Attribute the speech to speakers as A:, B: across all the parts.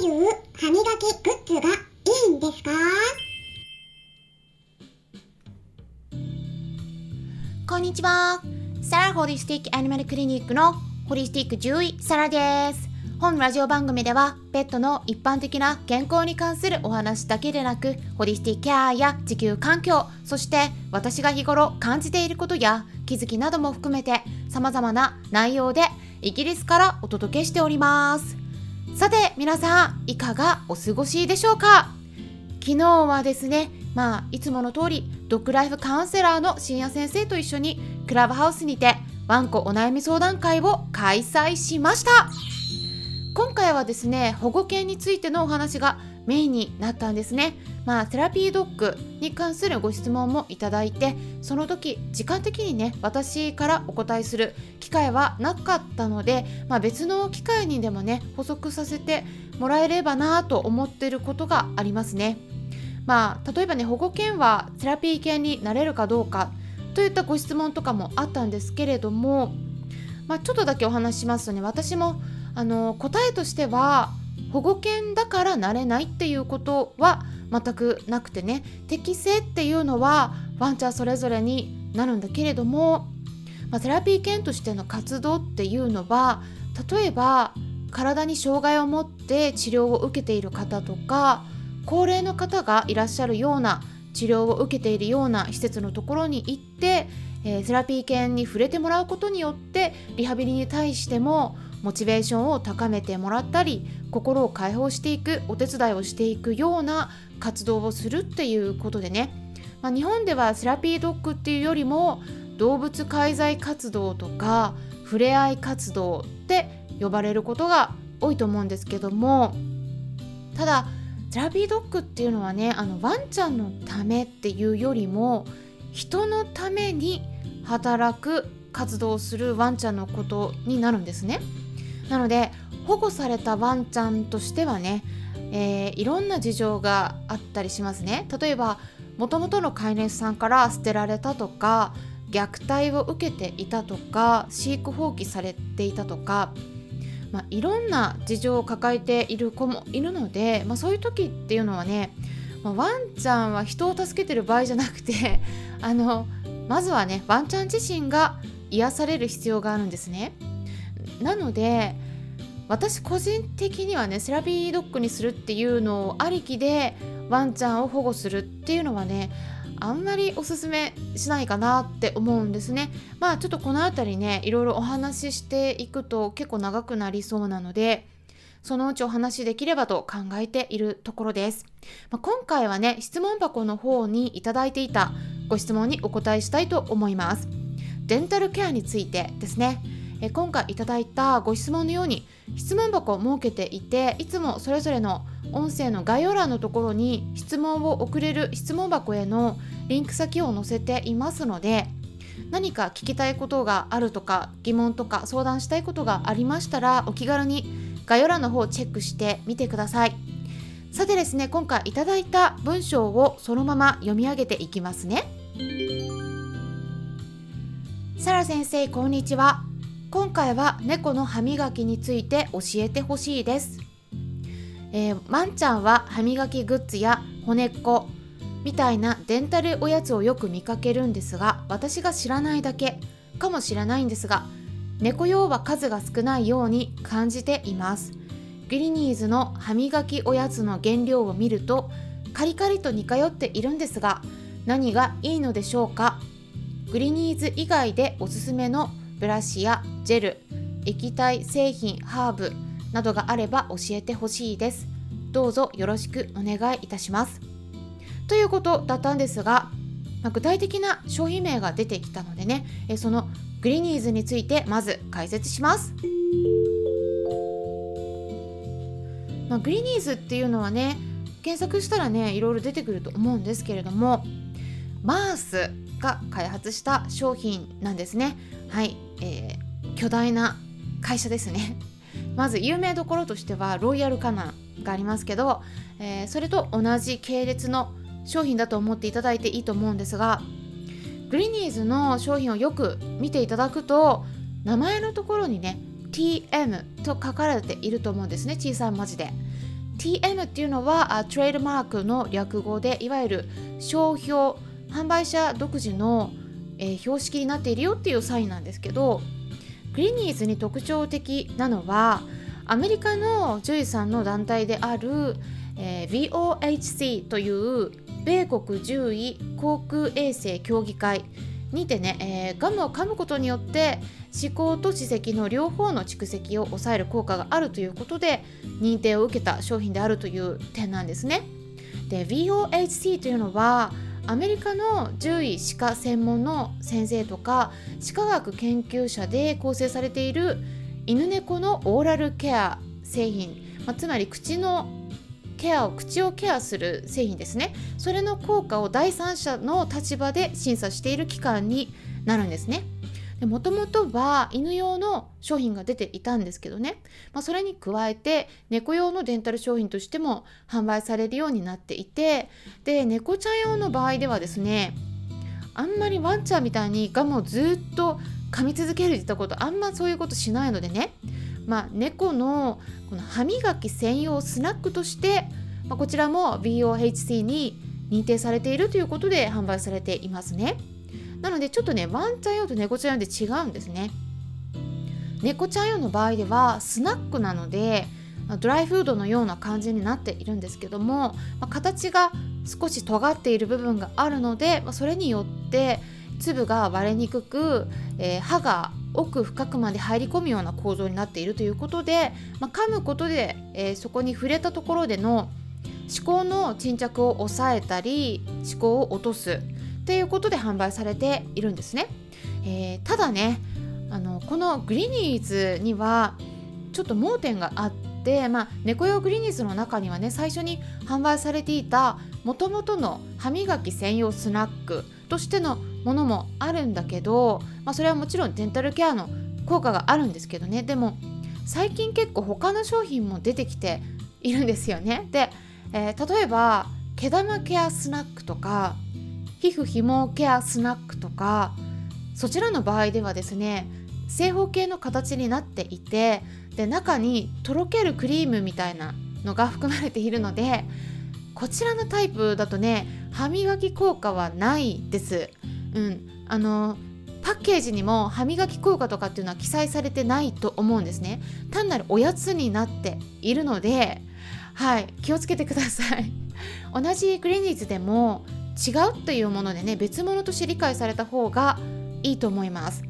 A: ういう歯磨きグッズがいいんですか？
B: こんにちは。サラホリスティックアニマルクリニックのホリスティック獣医サラです。本ラジオ番組ではペットの一般的な健康に関するお話だけでなくホリスティックケアや地球環境そして私が日頃感じていることや気づきなども含めて様々な内容でイギリスからお届けしておりますさて皆さんいかがお過ごしでしょうか？昨日はですねまあいつもの通りドッグライフカウンセラーの深夜先生と一緒にクラブハウスにてワンコお悩み相談会を開催しました。今回はですね保護犬についてのお話がメインになったんですね。まあセラピードッグに関するご質問もいただいてその時時間的にね私からお答えする機会はなかったので、まあ、別の機会にでもね補足させてもらえればなと思っていることがありますね。まあ例えばね保護犬はセラピー犬になれるかどうかといったご質問とかもあったんですけれども、まあ、ちょっとだけお話ししますとね私もあの答えとしては保護犬だからなれないっていうことは全くなくてね。適性っていうのはワンちゃんそれぞれになるんだけれども、まあ、セラピー犬としての活動っていうのは例えば体に障害を持って治療を受けている方とか高齢の方がいらっしゃるような治療を受けているような施設のところに行って、えー、セラピー犬に触れてもらうことによってリハビリに対してもモチベーションを高めてもらったり心を解放していくお手伝いをしていくような活動をするっていうことでね、まあ、日本ではセラピードッグっていうよりも動物介在活動とか触れ合い活動って呼ばれることが多いと思うんですけどもただセラピードッグっていうのはねあのワンちゃんのためっていうよりも人のために働く活動するワンちゃんのことになるんですね。なので保護されたワンちゃんとしてはね、えー、いろんな事情があったりしますね例えばもともとの飼い主さんから捨てられたとか虐待を受けていたとか飼育放棄されていたとか、まあ、いろんな事情を抱えている子もいるので、まあ、そういう時っていうのはね、まあ、ワンちゃんは人を助けてる場合じゃなくて あのまずはねワンちゃん自身が癒される必要があるんですね。なので私個人的にはねセラピードッグにするっていうのをありきでワンちゃんを保護するっていうのはねあんまりおすすめしないかなって思うんですね。まあちょっとこの辺りねいろいろお話ししていくと結構長くなりそうなのでそのうちお話しできればと考えているところです、まあ、今回はね質問箱の方にいただいていたご質問にお答えしたいと思います。デンタルケアについてですね。え今回いただいたご質問のように質問箱を設けていていつもそれぞれの音声の概要欄のところに質問を送れる質問箱へのリンク先を載せていますので何か聞きたいことがあるとか疑問とか相談したいことがありましたらお気軽に概要欄の方をチェックしてみてください。さてですね今回いただいた文章をそのまま読み上げていきますね。サラ先生こんにちは。今回は猫の歯磨きについて教えてほしいです、えー、ワンちゃんは歯磨きグッズや骨っこみたいなデンタルおやつをよく見かけるんですが私が知らないだけかもしれないんですが猫用は数が少ないように感じています。グリニーズの歯磨きおやつの原料を見るとカリカリと似通っているんですが何がいいのでしょうか？グリニーズ以外でおすすめのブラシやジェル液体製品ハーブなどがあれば教えてほしいです。どうぞよろしくお願いいたします。ということだったんですが、まあ、具体的な商品名が出てきたのでねえそのグリニーズについてまず解説します、まあ、グリニーズっていうのはね検索したらねいろいろ出てくると思うんですけれどもマースが開発した商品なんですね。はい、えー、巨大な会社ですね。まず有名どころとしてはロイヤルカナンがありますけど、えー、それと同じ系列の商品だと思っていただいていいと思うんですがグリニーズの商品をよく見ていただくと名前のところにね TM と書かれていると思うんですね小さい文字で。TM っていうのはトレードマークの略語でいわゆる商標販売者独自の、えー、標識になっているよっていうサインなんですけどグリニーズに特徴的なのはアメリカの獣医さんの団体である、えー、VOHC という米国獣医航空衛生協議会にてね、えー、ガムを噛むことによって思考と歯石の両方の蓄積を抑える効果があるということで認定を受けた商品であるという点なんですね。で VOHC というのはアメリカの獣医歯科専門の先生とか歯科学研究者で構成されている犬猫のオーラルケア製品、まあ、つまり口のケアを口をケアする製品ですね。それの効果を第三者の立場で審査している機関になるんですね。もともとは犬用の商品が出ていたんですけどね、まあ、それに加えて猫用のデンタル商品としても販売されるようになっていてで猫ちゃん用の場合ではですねあんまりワンちゃんみたいにガムをずっと噛み続けるってったことあんまそういうことしないのでねまあ、猫のこの歯磨き専用スナックとして、まあ、こちらも BOHC に認定されているということで販売されていますね。なのでちょっとねワンちゃん用と猫ちゃん用で違うんですね。猫ちゃん用の場合ではスナックなのでドライフードのような感じになっているんですけども、ま、形が少し尖っている部分があるので、ま、それによって粒が割れにくく、えー、歯が奥深くまで入り込むような構造になっているということで、まあ、噛むことで、えー、そこに触れたところでの歯垢の沈着を抑えたり歯垢を落とすっていうことで販売されているんですね。えー、ただねあのこのグリニーズにはちょっと盲点があって、まあ、猫用グリニーズの中にはね最初に販売されていたもともとの歯磨き専用スナックとしてのものもあるんだけど、まあ、それはもちろんデンタルケアの効果があるんですけどねでも最近結構他の商品も出てきているんですよね。で、えー、例えば毛玉ケアスナックとか皮膚ひもケアスナックとかそちらの場合ではですね正方形の形になっていてで中にとろけるクリームみたいなのが含まれているのでこちらのタイプだとね歯磨き効果はないです。うん、あのパッケージにも歯磨き効果とかっていうのは記載されてないと思うんですね。単なるおやつになっているのではい気をつけてください。同じグリニーズでも違うっていうものでね別物として理解された方がいいと思います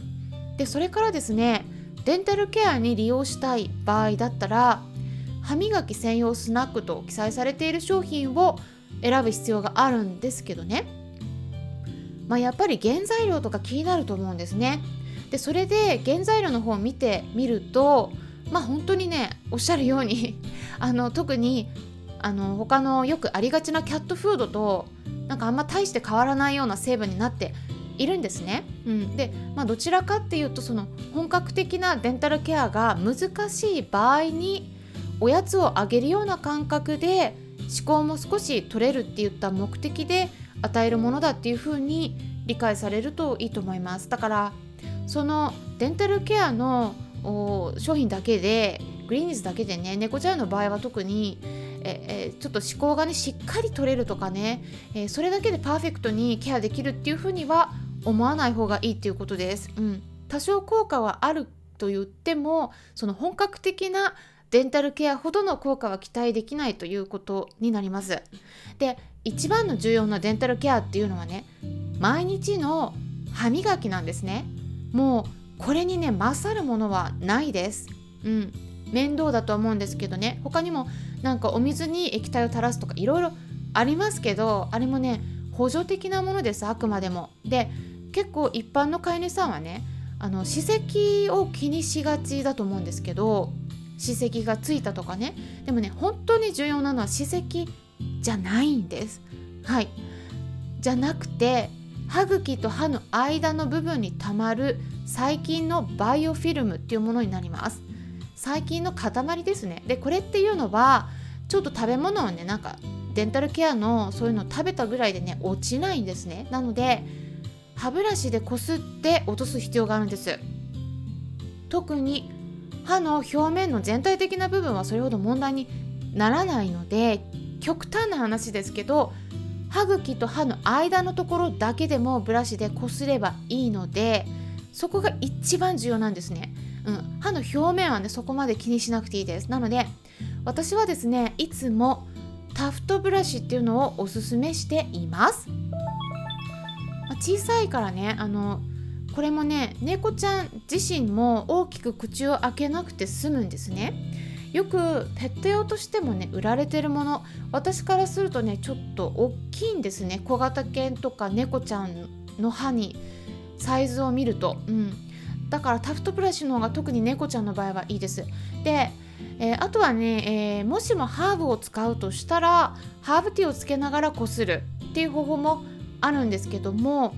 B: でそれからですねデンタルケアに利用したい場合だったら歯磨き専用スナックと記載されている商品を選ぶ必要があるんですけどねまあ、やっぱり原材料とか気になると思うんですね。でそれで原材料の方を見てみるとまあ本当にねおっしゃるように あの特にあの他のよくありがちなキャットフードとなんかあんま大して変わらないような成分になっているんですね。うん、で、まあ、どちらかっていうとその本格的なデンタルケアが難しい場合におやつをあげるような感覚で思考も少し取れるっていった目的で与えるものだっていうふうに理解されるといいと思いますだからそのデンタルケアの商品だけでグリーンズだけでね猫ちゃんの場合は特にええちょっと思考がねしっかり取れるとかね、えそれだけでパーフェクトにケアできるっていうふうには思わない方がいいっていうことです。うん、多少効果はあると言ってもその本格的なデンタルケアほどの効果は期待できないということになります。で一番の重要なデンタルケアっていうのはね毎日の歯磨きなんですねもうこれにね勝るものはないですうん面倒だと思うんですけどね他にもなんかお水に液体を垂らすとかいろいろありますけどあれもね補助的なものですあくまでもで結構一般の飼い主さんはねあの歯石を気にしがちだと思うんですけど歯石がついたとかねでもね本当に重要なのは歯石じゃないんです。はいじゃなくて歯茎と歯の間の部分にたまる細菌のバイオフィルムっていうものになります。細菌の塊ですね。でこれっていうのはちょっと食べ物をねなんかデンタルケアのそういうのを食べたぐらいでね落ちないんですね。なので歯ブラシでこすって落とす必要があるんです。特に歯の表面の全体的な部分はそれほど問題にならないので極端な話ですけど歯茎と歯の間のところだけでもブラシでこすればいいのでそこが一番重要なんですね、うん、歯の表面はねそこまで気にしなくていいです。なので私はですねいつもタフトブラシっていうのをおすすめしています、まあ、小さいからねあのこれもね猫ちゃん自身も大きく口を開けなくて済むんですね。よくペット用としてもね売られてるもの。私からするとねちょっと大きいんですね。小型犬とか猫ちゃんの歯にサイズを見ると、うん、だからタフトブラシの方が特に猫ちゃんの場合はいいです。で、えー、あとはね、えー、もしもハーブを使うとしたらハーブティーをつけながらこするっていう方法もあるんですけども、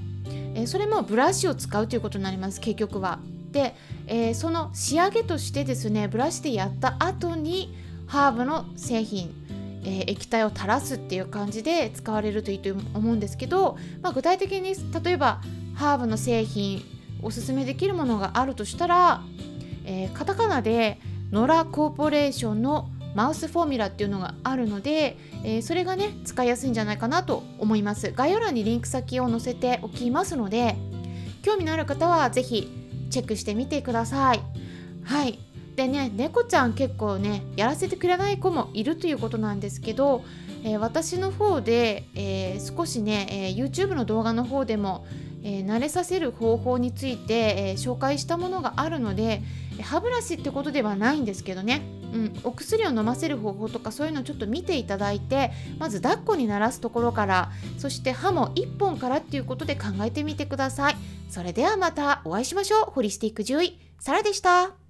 B: えー、それもブラシを使うということになります結局は。で、え、その仕上げとしてですねブラシでやった後にハーブの製品えー、液体を垂らすっていう感じで使われるといいと思うんですけど、まあ、具体的に例えばハーブの製品おすすめできるものがあるとしたら、えー、カタカナでノラコーポレーションのマウスフォーミュラっていうのがあるので、えー、それがね使いやすいんじゃないかなと思います概要欄にリンク先を載せておきますので興味のある方は是非チェックしてみてください。はいでね猫ちゃん結構ねやらせてくれない子もいるということなんですけど、えー、私の方で、えー、少しね、え、YouTube の動画の方でも、え慣れさせる方法について、え紹介したものがあるので歯ブラシってことではないんですけどね、うん、お薬を飲ませる方法とかそういうのをちょっと見ていただいてまず抱っこにならすところからそして歯も1本からっていうことで考えてみてください。それではまたお会いしましょう。ホリスティック獣医、サラでした。